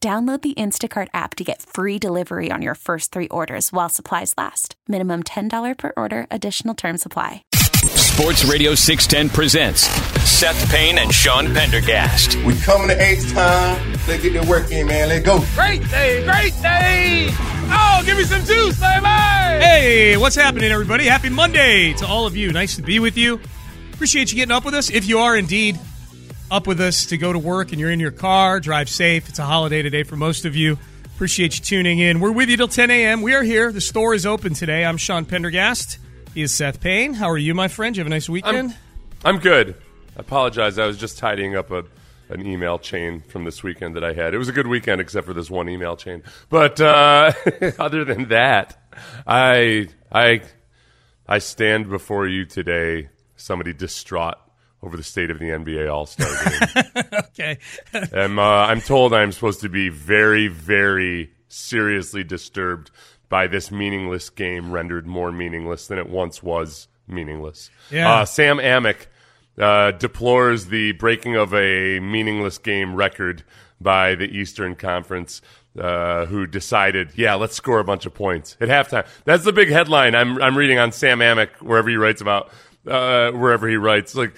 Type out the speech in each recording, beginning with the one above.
Download the Instacart app to get free delivery on your first three orders while supplies last. Minimum $10 per order, additional term supply. Sports Radio 610 presents Seth Payne and Sean Pendergast. We coming to H time. Let's get the work in, man. Let's go. Great day, great day. Oh, give me some juice, baby. Hey, what's happening, everybody? Happy Monday to all of you. Nice to be with you. Appreciate you getting up with us. If you are indeed up with us to go to work and you're in your car, drive safe. It's a holiday today for most of you. Appreciate you tuning in. We're with you till 10 a.m. We are here. The store is open today. I'm Sean Pendergast. He is Seth Payne. How are you, my friend? You have a nice weekend? I'm, I'm good. I apologize. I was just tidying up a an email chain from this weekend that I had. It was a good weekend except for this one email chain. But uh, other than that, I I I stand before you today, somebody distraught over the state of the NBA All Star game. okay. I'm, uh, I'm told I'm supposed to be very, very seriously disturbed by this meaningless game rendered more meaningless than it once was meaningless. Yeah. Uh, Sam Amick uh, deplores the breaking of a meaningless game record by the Eastern Conference. Uh, who decided, yeah, let's score a bunch of points at halftime. That's the big headline I'm, I'm reading on Sam Amick, wherever he writes about, uh, wherever he writes. Like,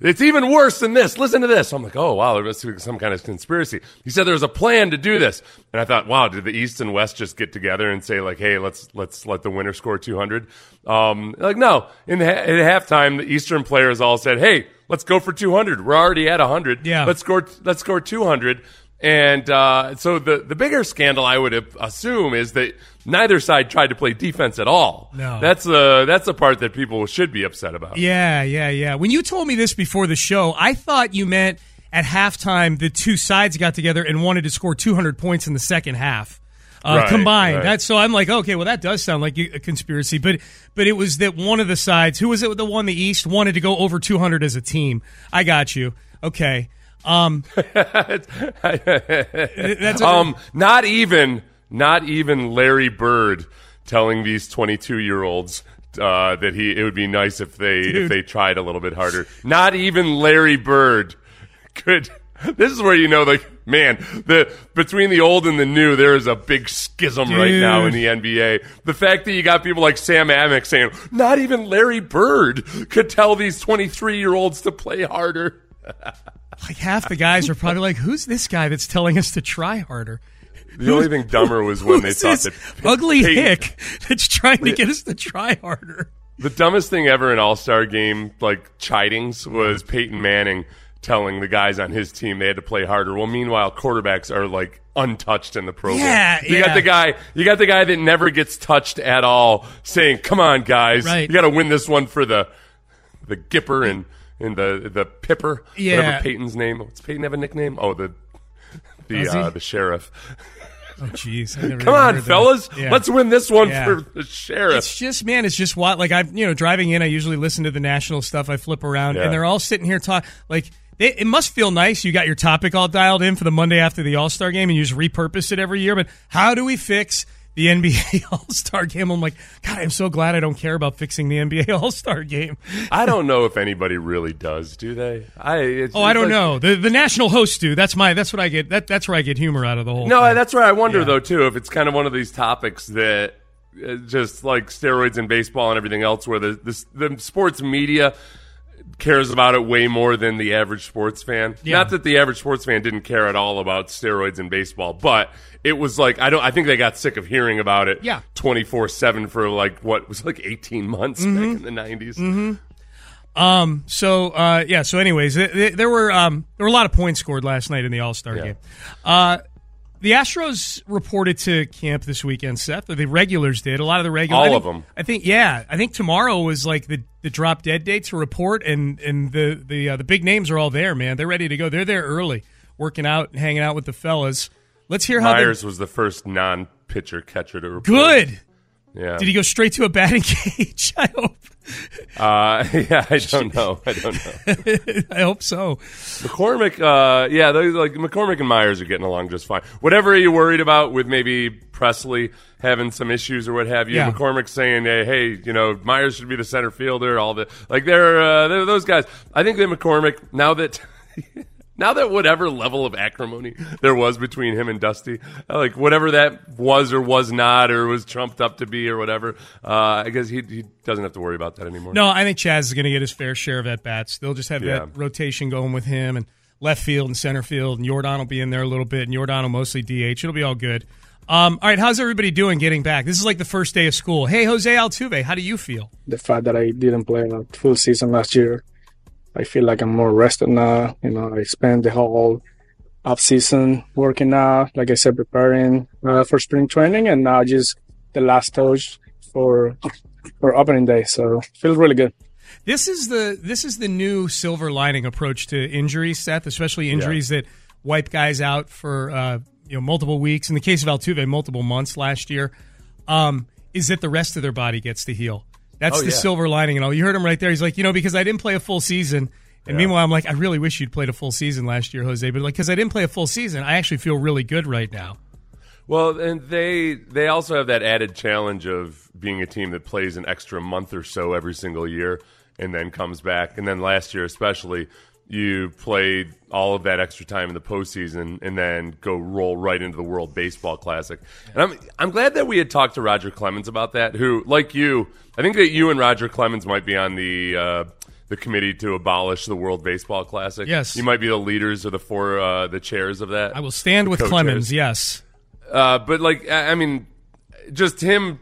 it's even worse than this. Listen to this. I'm like, oh, wow, there must be some kind of conspiracy. He said there was a plan to do this. And I thought, wow, did the East and West just get together and say, like, hey, let's, let's let the winner score 200? Um, like, no. In the, at halftime, the Eastern players all said, hey, let's go for 200. We're already at 100. Yeah. Let's score, let's score 200. And uh, so the the bigger scandal I would assume is that neither side tried to play defense at all. No. that's the that's the part that people should be upset about. Yeah, yeah, yeah. When you told me this before the show, I thought you meant at halftime the two sides got together and wanted to score 200 points in the second half. Uh, Right, combined. right. That's so I'm like, okay, well that does sound like a conspiracy, but but it was that one of the sides, who was it? The one the East wanted to go over 200 as a team. I got you. Okay. Um, that's um, not even not even Larry Bird telling these 22 year olds uh, that he it would be nice if they if they tried a little bit harder. Not even Larry Bird could. This is where you know, like, man, the between the old and the new, there is a big schism right now in the NBA. The fact that you got people like Sam Amick saying, not even Larry Bird could tell these 23 year olds to play harder. Like half the guys are probably like, who's this guy that's telling us to try harder? The only thing dumber was when they thought this that ugly Peyton- hick that's trying to get us to try harder. The dumbest thing ever in All Star game, like chidings, was Peyton Manning telling the guys on his team they had to play harder. Well, meanwhile, quarterbacks are like untouched in the program. Yeah, you yeah. got the guy, you got the guy that never gets touched at all, saying, "Come on, guys, Right. you got to win this one for the the Gipper and and the the Pipper, Yeah. whatever Peyton's name. What's Peyton have a nickname? Oh, the the uh, the sheriff. Oh, jeez. Come on, fellas, Yeah. let's win this one Yeah. for the sheriff. It's just, man, it's just what, like, I've you know, driving in, I usually listen to the national stuff. I flip around, Yeah. and they're all sitting here talking. Like, It, it must feel nice. You got your topic all dialed in for the Monday after the All Star game, and you just repurpose it every year. But how do we fix the NBA All Star game? I'm like, God, I'm so glad I don't care about fixing the NBA All Star game. I don't know if anybody really does. Do they? I it's, Oh, I don't like- know. The the national hosts do. That's my. That's what I get. That that's where I get humor out of the whole. No, thing. that's where I wonder Yeah. though too if it's kind of one of these topics that uh, just like steroids and baseball and everything else, where the the, the sports media cares about it way more than the average sports fan. Yeah. Not that the average sports fan didn't care at all about steroids in baseball, but it was like I don't. I think they got sick of hearing about it. Yeah. twenty four seven for like what was like eighteen months Mm-hmm. back in the 90s Um. So, uh, yeah. So, anyways, th- th- there were um there were a lot of points scored last night in the All Star Yeah. game. Uh, the Astros reported to camp this weekend. Seth, the regulars did. A lot of the regulars, All I of think- them. I think. Yeah, I think tomorrow was like the the drop dead date to report, and and the the uh, the big names are all there. Man, they're ready to go. They're there early, working out and hanging out with the fellas. Let's hear how Meyers was the first non pitcher catcher to report. good. Yeah. Did he go straight to a batting cage? I hope. Uh, yeah, I don't know. I don't know. I hope so. McCormick, uh, yeah, they, like McCormick and Meyers are getting along just fine. Whatever you're worried about with maybe Presley having some issues or what have you, Yeah. McCormick saying, hey, hey, you know, Meyers should be the center fielder. All the like, they're, uh, they're those guys. I think that McCormick now that. Now that whatever level of acrimony there was between him and Dusty, like whatever that was or was not or was trumped up to be or whatever, uh, I guess he, he doesn't have to worry about that anymore. No, I think Chas is going to get his fair share of at bats. They'll just have Yeah. that rotation going with him and left field and center field, and Jordan will be in there a little bit, and Jordan will mostly DH. It'll be all good. Um, all right, how's everybody doing getting back? This is like the first day of school. Hey, Jose Altuve, how do you feel? the fact that I didn't play a full season last year, I feel like I'm more rested now. You know, I spent the whole off season working out, like I said, preparing uh, for spring training, and now just the last touch for for opening day. So feels really good. This is the this is the new silver lining approach to injuries, Seth, especially injuries that wipe guys out for uh, you know multiple weeks. In the case of Altuve, multiple months last year. Um, is that the rest of their body gets to heal? That's Oh, the yeah. silver lining and all. You heard him right there. He's like, you know, because I didn't play a full season. And meanwhile, I'm like, I really wish you'd played a full season last year, Jose. But like, because I didn't play a full season, I actually feel really good right now. Well, and they they also have that added challenge of being a team that plays an extra month or so every single year and then comes back. And then last year, especially, you played all of that extra time in the postseason and then go roll right into the World Baseball Classic. And I'm I'm glad that we had talked to Roger Clemens about that. Who, like you, I think that you and Roger Clemens might be on the. Uh, the committee to abolish the World Baseball Classic. Yes. you might be the leaders or the four uh, the chairs of that. I will stand with co-chairs. Clemens. Yes. Uh, but like, I I mean, just him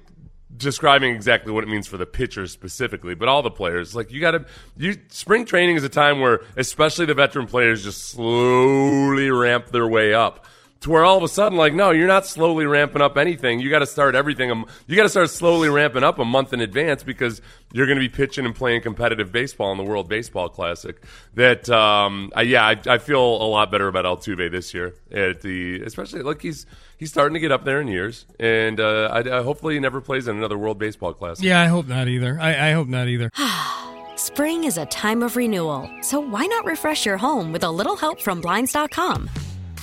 describing exactly what it means for the pitchers specifically, but all the players. Like, you got to. You spring training is a time where, especially the veteran players, just slowly ramp their way up. To where all of a sudden, like, no, you're not slowly ramping up anything. You got to start everything. You got to start slowly ramping up a month in advance because you're going to be pitching and playing competitive baseball in the World Baseball Classic. That, um, I, yeah, I, I feel a lot better about Altuve this year. At the, especially like he's he's starting to get up there in years, and uh, I, I hopefully he never plays in another World Baseball Classic. Yeah, I hope not either. I, I hope not either. Spring is a time of renewal, so why not refresh your home with a little help from Blinds.com?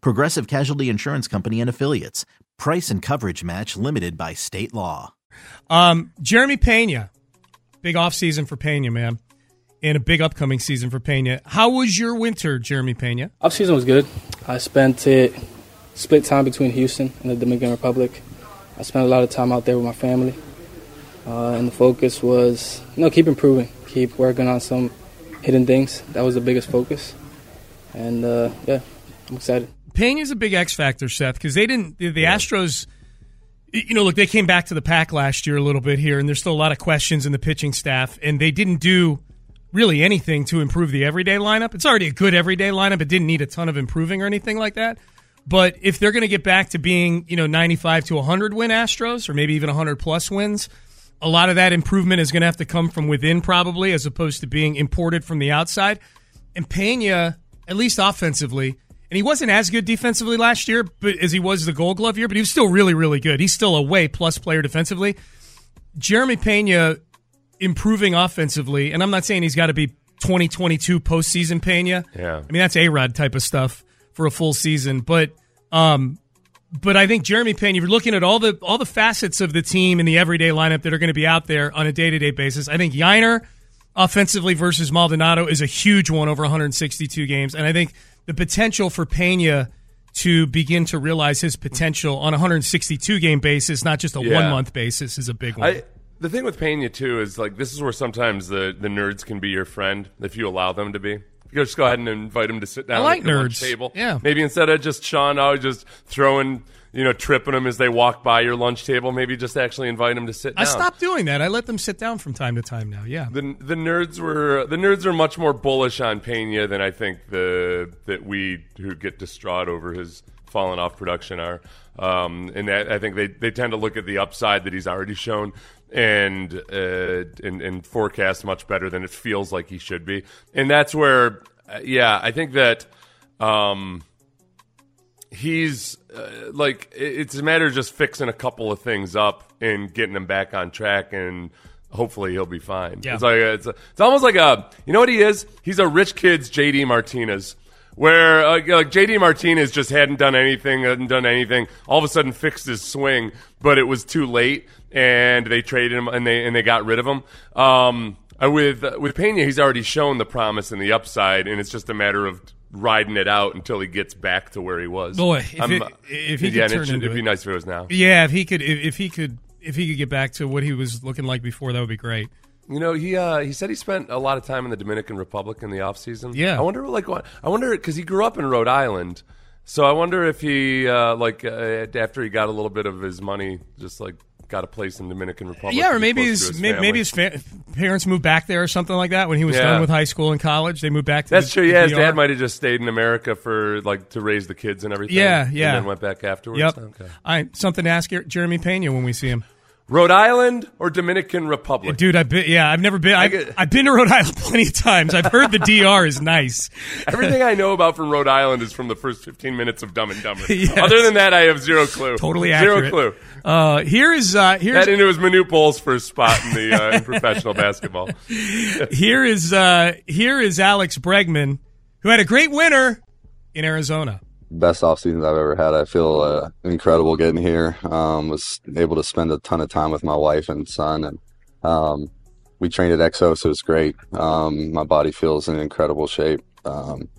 Progressive Casualty Insurance Company and Affiliates. Price and coverage match limited by state law. Um, Jeremy Pena, big off season for Pena, man, and a big upcoming season for Pena. How was your winter, Jeremy Pena? Off season was good. I spent it split time between Houston and the Dominican Republic. I spent a lot of time out there with my family, uh, and the focus was you know keep improving, keep working on some hidden things. That was the biggest focus, and uh, yeah, I'm excited. Pena's a big X factor, Seth, because they didn't. The, the Astros, you know, look, they came back to the pack last year a little bit here, and there's still a lot of questions in the pitching staff, and they didn't do really anything to improve the everyday lineup. It's already a good everyday lineup. It didn't need a ton of improving or anything like that. But if they're going to get back to being, you know, 95 to 100 win Astros, or maybe even 100 plus wins, a lot of that improvement is going to have to come from within, probably, as opposed to being imported from the outside. And Pena, at least offensively, and he wasn't as good defensively last year, but as he was the Gold Glove year, but he was still really, really good. He's still a way plus player defensively. Jeremy Pena improving offensively, and I'm not saying he's got to be 2022 postseason Pena. Yeah. I mean that's a Rod type of stuff for a full season, but um, but I think Jeremy Pena, if you're looking at all the all the facets of the team in the everyday lineup that are going to be out there on a day to day basis, I think Yainer offensively versus Maldonado is a huge one over 162 games, and I think the potential for Pena to begin to realize his potential on a 162 game basis, not just a Yeah. one month basis, is a big one. I, the thing with Pena too is like this is where sometimes the, the nerds can be your friend if you allow them to be. You just go ahead and invite them to sit down I like at the nerds. table. Yeah. Maybe instead of just Sean always just throwing, you know, tripping them as they walk by your lunch table, maybe just actually invite them to sit down. I stopped doing that. I let them sit down from time to time now. Yeah. The the nerds were the nerds are much more bullish on Pena than I think the that we who get distraught over his falling off production are. Um, and that, I think they, they tend to look at the upside that he's already shown and, uh, and and forecast much better than it feels like he should be. And that's where, uh, yeah, I think that. Um, he's uh, like it's a matter of just fixing a couple of things up and getting him back on track and hopefully he'll be fine. Yeah. it's like a, it's, a, it's almost like a you know what he is? He's a rich kid's jd martinez where uh, like jd martinez just hadn't done anything hadn't done anything all of a sudden fixed his swing but it was too late and they traded him and they and they got rid of him. Um uh, with with Pena, he's already shown the promise and the upside, and it's just a matter of riding it out until he gets back to where he was. Boy, if it- if he could yeah, and turn it should, into it'd be nice if it was now. Yeah, if he could, if, if he could, if he could get back to what he was looking like before, that would be great. You know, he uh, he said he spent a lot of time in the Dominican Republic in the off season. Yeah. I wonder, like, what I wonder because he grew up in Rhode Island, so I wonder if he uh, like uh, after he got a little bit of his money, just like got a place in Dominican Republic. yeah, or maybe to his, maybe, maybe his fa- parents moved back there or something like that when he was Yeah. done with high school and college. They moved back to That's the, true. Yeah, his dad might have just stayed in America for like to raise the kids and everything. Yeah, yeah. and then went back afterwards. Yep. Okay. Right, something to ask Jeremy Pena when we see him. Rhode Island or Dominican Republic? Dude, I've been. Yeah, I've never been. I've, get- I've been to Rhode Island plenty of times. I've heard the DR is nice. Everything I know about from Rhode Island is from the first 15 minutes of Dumb and Dumber. Yes. Other than that, I have zero clue. Totally Zero accurate. clue. Uh, here is uh, here's That and it was Manute Bol's first spot in the uh, in professional basketball. here is uh, here is Alex Bregman, who had a great winter in Arizona. best off seasons I've ever had. I feel uh, incredible getting here. Um, was able to spend a ton of time with my wife and son, and um, we trained at Exo, so it's great. Um, my body feels in incredible shape. Um,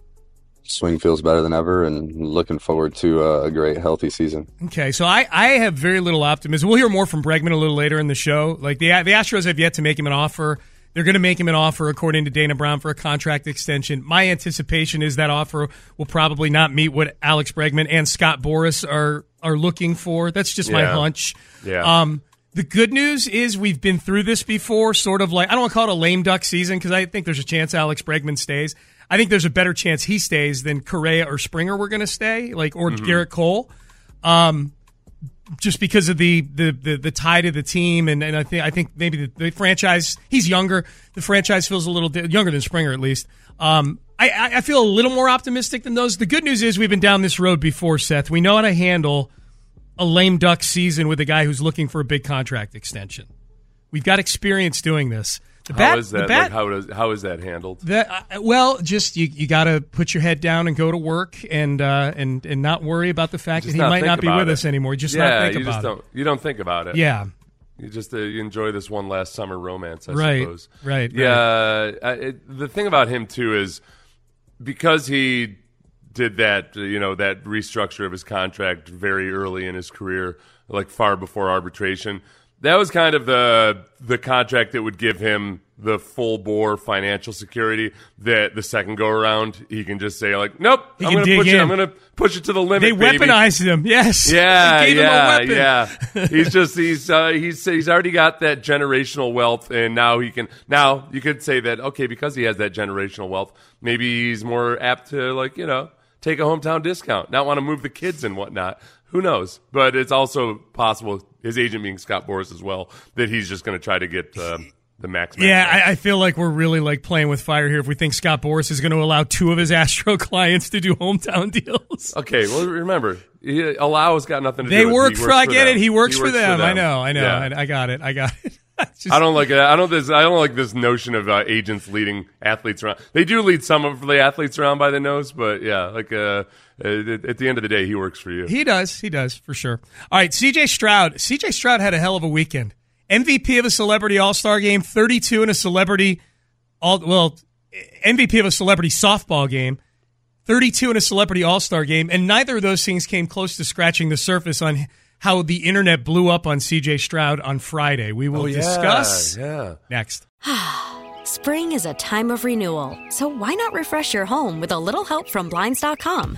swing feels better than ever, and looking forward to a, a great, healthy season. Okay, so I, I have very little optimism. We'll hear more from Bregman a little later in the show. Like the the Astros have yet to make him an offer. They're going to make him an offer, according to Dana Brown, for a contract extension. My anticipation is that offer will probably not meet what Alex Bregman and Scott Boras are are looking for. That's just my hunch. Yeah. Um, the good news is we've been through this before, sort of like I don't want to call it a lame duck season because I think there's a chance Alex Bregman stays. I think there's a better chance he stays than Correa or Springer were going to stay, like or Mhm. Gerrit Cole. Um, just because of the the the, the tie to the team, and, and I think I think maybe the, the franchise. He's younger. The franchise feels a little di- younger than Springer, at least. Um, I I feel a little more optimistic than those. The good news is we've been down this road before, Seth. We know how to handle a lame duck season with a guy who's looking for a big contract extension. We've got experience doing this. Bat, is the that? bat- like, how does how is that handled? that uh, well, just you, you got to put your head down and go to work and uh, and and not worry about the fact Just that he might not be with it. us anymore. Just yeah, not think you about just it. don't. You don't think about it. Yeah. You just uh, you enjoy this one last summer romance, I Right, suppose. right, Yeah. I, it, the thing about him too is because he did that, you know, that restructure of his contract very early in his career, like far before arbitration. That was kind of the the contract that would give him the full bore financial security that the second go around he can just say like, nope, He I'm gonna push it, I'm gonna push it to the limit. They baby. weaponized him. Yes. Yeah, They gave him a yeah, weapon. yeah. He's just he's uh, he's he's already got that generational wealth, and now he can. Now you could say that okay, because he has that generational wealth, maybe he's more apt to like you know take a hometown discount, not want to move the kids and whatnot. Who knows? But it's also possible his agent being Scott Boras as well that he's just going to try to get uh, the max. max Yeah. I, I feel like we're really like playing with fire here if we think Scott Boras is going to allow two of his Astro clients to do hometown deals. Okay, well remember, he, Alau's got nothing to They do with it. work He for. I get it. He works, for, them. I them. know. I know. Yeah. I, I got it. I got it. I don't like it. I don't this I don't like this notion of uh, agents leading athletes around. They do lead some of the athletes around by the nose, but yeah, like uh, Uh, at the end of the day, he works for you. He does. He does for sure. All right, C.J. Stroud. C.J. Stroud had a hell of a weekend. MVP of a celebrity All Star game, thirty-two in a celebrity all well, MVP of a celebrity softball game, thirty-two in a celebrity All Star game, and neither of those things came close to scratching the surface on how the internet blew up on C.J. Stroud on Friday. We will Oh, yeah, discuss yeah. next. Spring is a time of renewal, so why not refresh your home with a little help from Blinds.com?